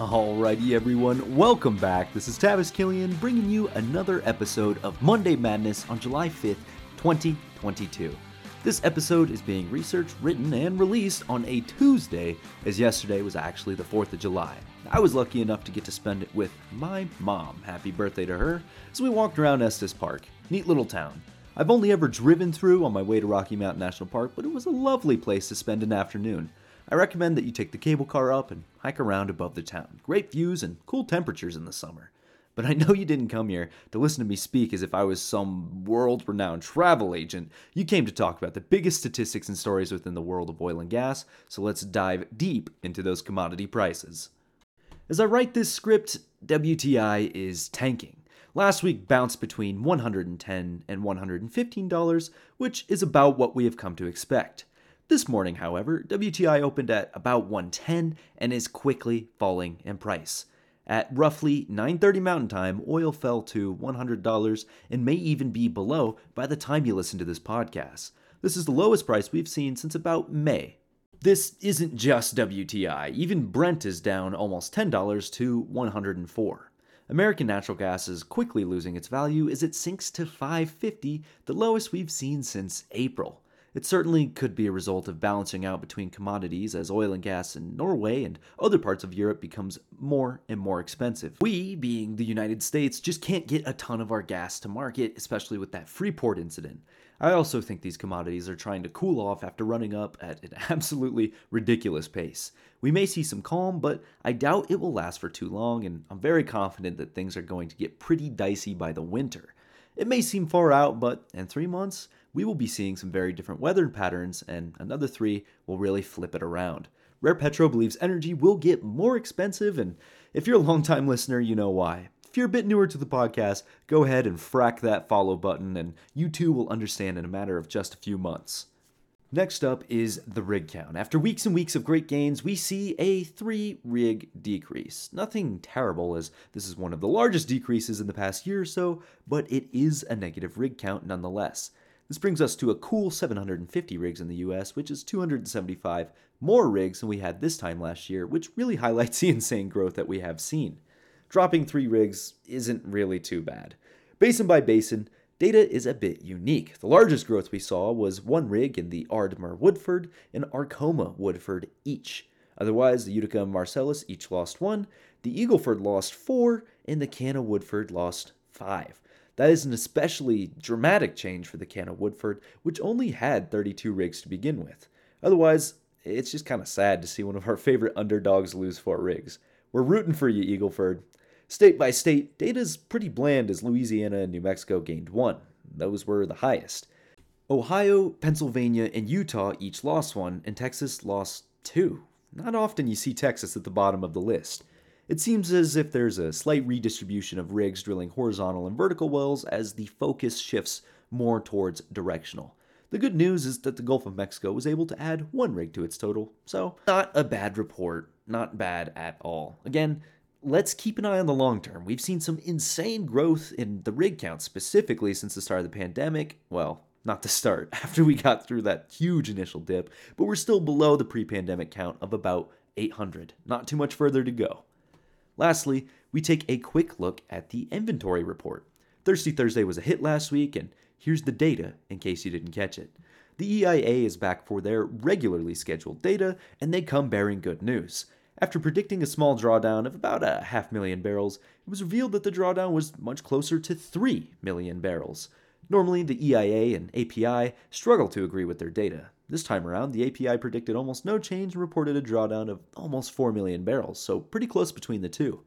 Alrighty, everyone, welcome back. This is Tavis Killian bringing you another episode of Monday Madness on July 5th, 2022. This episode is being researched, written, and released on a Tuesday, as yesterday was actually the 4th of July. I was lucky enough to get to spend it with my mom. Happy birthday to her. As we walked around Estes Park, neat little town. I've only ever driven through on my way to Rocky Mountain National Park, but it was a lovely place to spend an afternoon. I recommend that you take the cable car up and hike around above the town. Great views and cool temperatures in the summer. But I know you didn't come here to listen to me speak as if I was some world renowned travel agent. You came to talk about the biggest statistics and stories within the world of oil and gas, so let's dive deep into those commodity prices. As I write this script, WTI is tanking. Last week bounced between 110 and $115, which is about what we have come to expect. This morning, however, WTI opened at about 110 and is quickly falling in price. At roughly 9:30 Mountain Time, oil fell to $100 and may even be below by the time you listen to this podcast. This is the lowest price we've seen since about May. This isn't just WTI. Even Brent is down almost $10 to 104. American natural gas is quickly losing its value as it sinks to 550, the lowest we've seen since April. It certainly could be a result of balancing out between commodities as oil and gas in Norway and other parts of Europe becomes more and more expensive. We, being the United States, just can't get a ton of our gas to market, especially with that Freeport incident. I also think these commodities are trying to cool off after running up at an absolutely ridiculous pace. We may see some calm, but I doubt it will last for too long, and I'm very confident that things are going to get pretty dicey by the winter. It may seem far out, but in three months, we will be seeing some very different weather patterns, and another three will really flip it around. Rare Petro believes energy will get more expensive, and if you're a longtime listener, you know why. If you're a bit newer to the podcast, go ahead and frack that follow button, and you too will understand in a matter of just a few months. Next up is the rig count. After weeks and weeks of great gains, we see a three rig decrease. Nothing terrible, as this is one of the largest decreases in the past year or so, but it is a negative rig count nonetheless. This brings us to a cool 750 rigs in the US, which is 275 more rigs than we had this time last year, which really highlights the insane growth that we have seen. Dropping three rigs isn't really too bad. Basin by basin, data is a bit unique. The largest growth we saw was one rig in the Ardmore Woodford and Arkoma Woodford each. Otherwise, the Utica and Marcellus each lost one, the Eagleford lost four, and the Cana Woodford lost five. That is an especially dramatic change for the Cana Woodford, which only had 32 rigs to begin with. Otherwise, it's just kind of sad to see one of our favorite underdogs lose four rigs. We're rooting for you, Eagleford. State by state, data's pretty bland as Louisiana and New Mexico gained one. Those were the highest. Ohio, Pennsylvania, and Utah each lost one, and Texas lost two. Not often you see Texas at the bottom of the list. It seems as if there's a slight redistribution of rigs drilling horizontal and vertical wells as the focus shifts more towards directional. The good news is that the Gulf of Mexico was able to add one rig to its total, so not a bad report, not bad at all. Again, let's keep an eye on the long term. We've seen some insane growth in the rig count specifically since the start of the pandemic. Well, not the start, after we got through that huge initial dip, but we're still below the pre pandemic count of about 800. Not too much further to go. Lastly, we take a quick look at the inventory report. Thirsty Thursday was a hit last week, and here's the data in case you didn't catch it. The EIA is back for their regularly scheduled data, and they come bearing good news. After predicting a small drawdown of about a half million barrels, it was revealed that the drawdown was much closer to 3 million barrels. Normally, the EIA and API struggle to agree with their data. This time around, the API predicted almost no change and reported a drawdown of almost 4 million barrels, so pretty close between the two.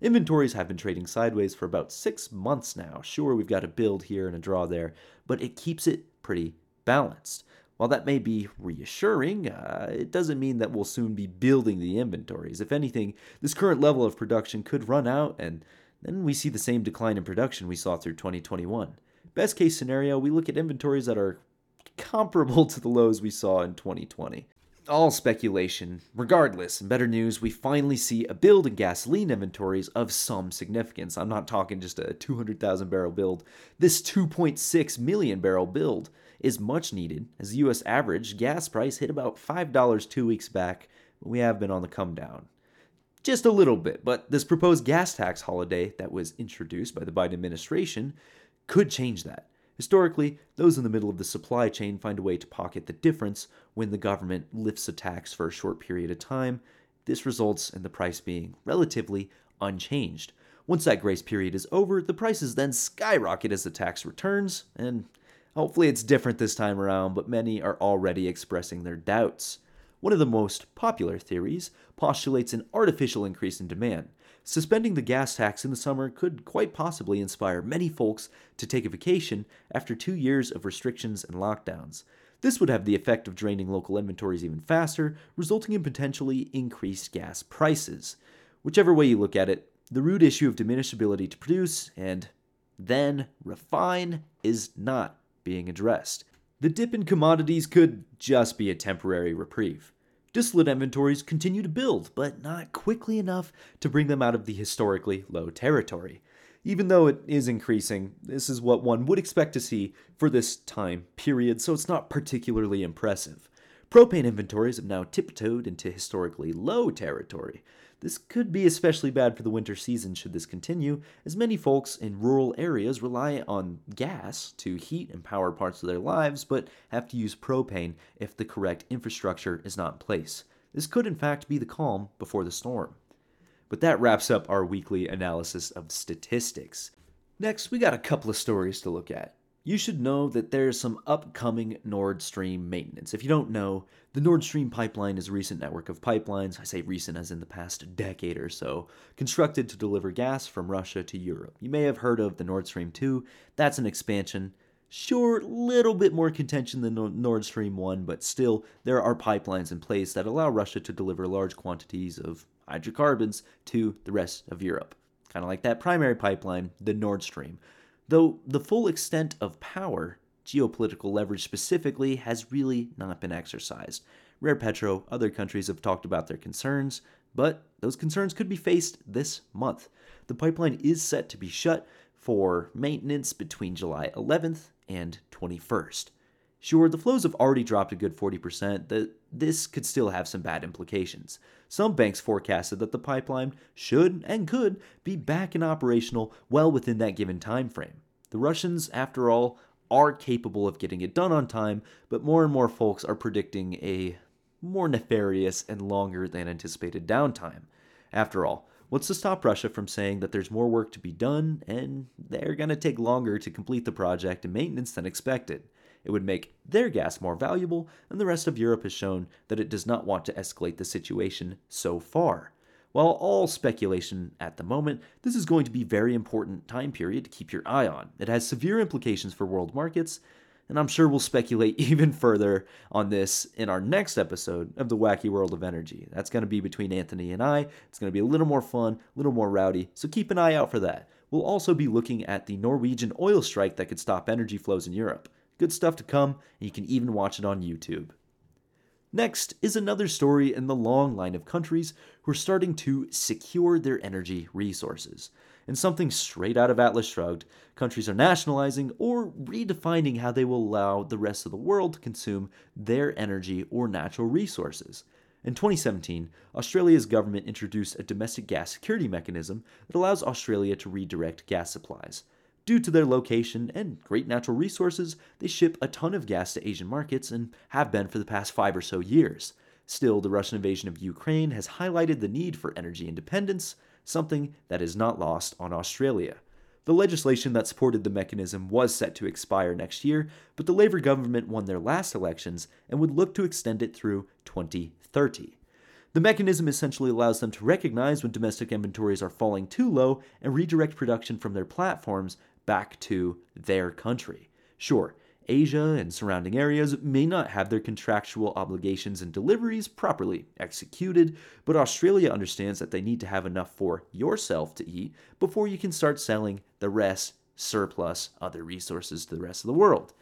Inventories have been trading sideways for about six months now. Sure, we've got a build here and a draw there, but it keeps it pretty balanced. While that may be reassuring, uh, it doesn't mean that we'll soon be building the inventories. If anything, this current level of production could run out, and then we see the same decline in production we saw through 2021. Best case scenario, we look at inventories that are comparable to the lows we saw in 2020. All speculation. Regardless, better news, we finally see a build in gasoline inventories of some significance. I'm not talking just a 200,000 barrel build. This 2.6 million barrel build is much needed, as the US average gas price hit about $5 two weeks back, we have been on the come down. just a little bit, but this proposed gas tax holiday that was introduced by the Biden administration could change that. Historically, those in the middle of the supply chain find a way to pocket the difference when the government lifts a tax for a short period of time. This results in the price being relatively unchanged. Once that grace period is over, the prices then skyrocket as the tax returns, and hopefully it's different this time around, but many are already expressing their doubts. One of the most popular theories postulates an artificial increase in demand. Suspending the gas tax in the summer could quite possibly inspire many folks to take a vacation after two years of restrictions and lockdowns. This would have the effect of draining local inventories even faster, resulting in potentially increased gas prices. Whichever way you look at it, the root issue of diminished ability to produce and then refine is not being addressed. The dip in commodities could just be a temporary reprieve. Distillate inventories continue to build, but not quickly enough to bring them out of the historically low territory. Even though it is increasing, this is what one would expect to see for this time period, so it's not particularly impressive. Propane inventories have now tiptoed into historically low territory, this could be especially bad for the winter season should this continue, as many folks in rural areas rely on gas to heat and power parts of their lives, but have to use propane if the correct infrastructure is not in place. This could, in fact, be the calm before the storm. But that wraps up our weekly analysis of statistics. Next, we got a couple of stories to look at you should know that there's some upcoming Nord Stream maintenance. If you don't know, the Nord Stream pipeline is a recent network of pipelines, I say recent as in the past decade or so, constructed to deliver gas from Russia to Europe. You may have heard of the Nord Stream 2, that's an expansion. Sure, little bit more contention than Nord Stream 1, but still, there are pipelines in place that allow Russia to deliver large quantities of hydrocarbons to the rest of Europe. Kind of like that primary pipeline, the Nord Stream. Though the full extent of power, geopolitical leverage specifically, has really not been exercised. Rare Petro, other countries have talked about their concerns, but those concerns could be faced this month. The pipeline is set to be shut for maintenance between July 11th and 21st. Sure, the flows have already dropped a good 40%, that this could still have some bad implications. Some banks forecasted that the pipeline should and could be back and operational well within that given time frame. The Russians, after all, are capable of getting it done on time, but more and more folks are predicting a more nefarious and longer than anticipated downtime. After all, what's to stop Russia from saying that there's more work to be done and they're going to take longer to complete the project and maintenance than expected? It would make their gas more valuable, and the rest of Europe has shown that it does not want to escalate the situation so far. While all speculation at the moment, this is going to be a very important time period to keep your eye on. It has severe implications for world markets, and I'm sure we'll speculate even further on this in our next episode of the Wacky World of Energy. That's going to be between Anthony and I. It's going to be a little more fun, a little more rowdy, so keep an eye out for that. We'll also be looking at the Norwegian oil strike that could stop energy flows in Europe. Good stuff to come, and you can even watch it on YouTube. Next is another story in the long line of countries who are starting to secure their energy resources. And something straight out of Atlas Shrugged, countries are nationalizing or redefining how they will allow the rest of the world to consume their energy or natural resources. In 2017, Australia's government introduced a domestic gas security mechanism that allows Australia to redirect gas supplies. Due to their location and great natural resources, they ship a ton of gas to Asian markets and have been for the past five or so years. Still, the Russian invasion of Ukraine has highlighted the need for energy independence, something that is not lost on Australia. The legislation that supported the mechanism was set to expire next year, but the Labour government won their last elections and would look to extend it through 2030. The mechanism essentially allows them to recognize when domestic inventories are falling too low and redirect production from their platforms back to their country. Sure, Asia and surrounding areas may not have their contractual obligations and deliveries properly executed, but Australia understands that they need to have enough for yourself to eat before you can start selling the rest, surplus, other resources to the rest of the world.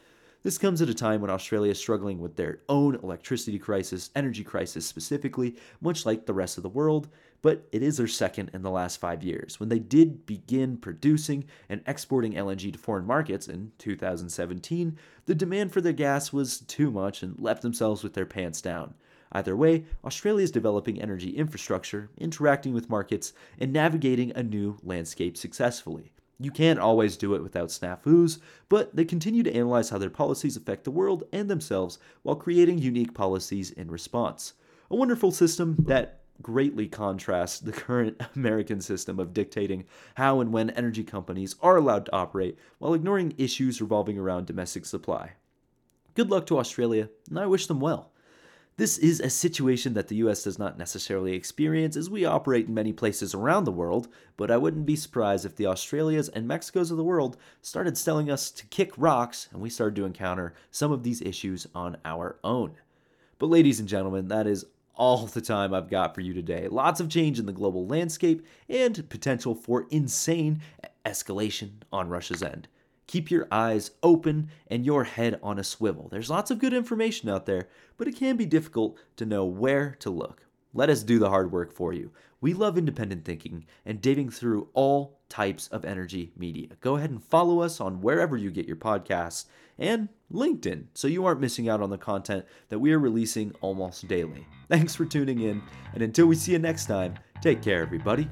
This comes at a time when Australia is struggling with their own electricity crisis, energy crisis specifically, much like the rest of the world, but it is their second in the last five years. When they did begin producing and exporting LNG to foreign markets in 2017, the demand for their gas was too much and left themselves with their pants down. Either way, Australia is developing energy infrastructure, interacting with markets, and navigating a new landscape successfully. You can't always do it without snafus, but they continue to analyze how their policies affect the world and themselves while creating unique policies in response. A wonderful system that greatly contrasts the current American system of dictating how and when energy companies are allowed to operate while ignoring issues revolving around domestic supply. Good luck to Australia, and I wish them well. This is a situation that the US does not necessarily experience as we operate in many places around the world, but I wouldn't be surprised if the Australias and Mexicos of the world started telling us to kick rocks and we started to encounter some of these issues on our own. But, ladies and gentlemen, that is all the time I've got for you today. Lots of change in the global landscape and potential for insane escalation on Russia's end. Keep your eyes open and your head on a swivel. There's lots of good information out there, but it can be difficult to know where to look. Let us do the hard work for you. We love independent thinking and digging through all types of energy media. Go ahead and follow us on wherever you get your podcasts and LinkedIn so you aren't missing out on the content that we are releasing almost daily. Thanks for tuning in, and until we see you next time, take care, everybody.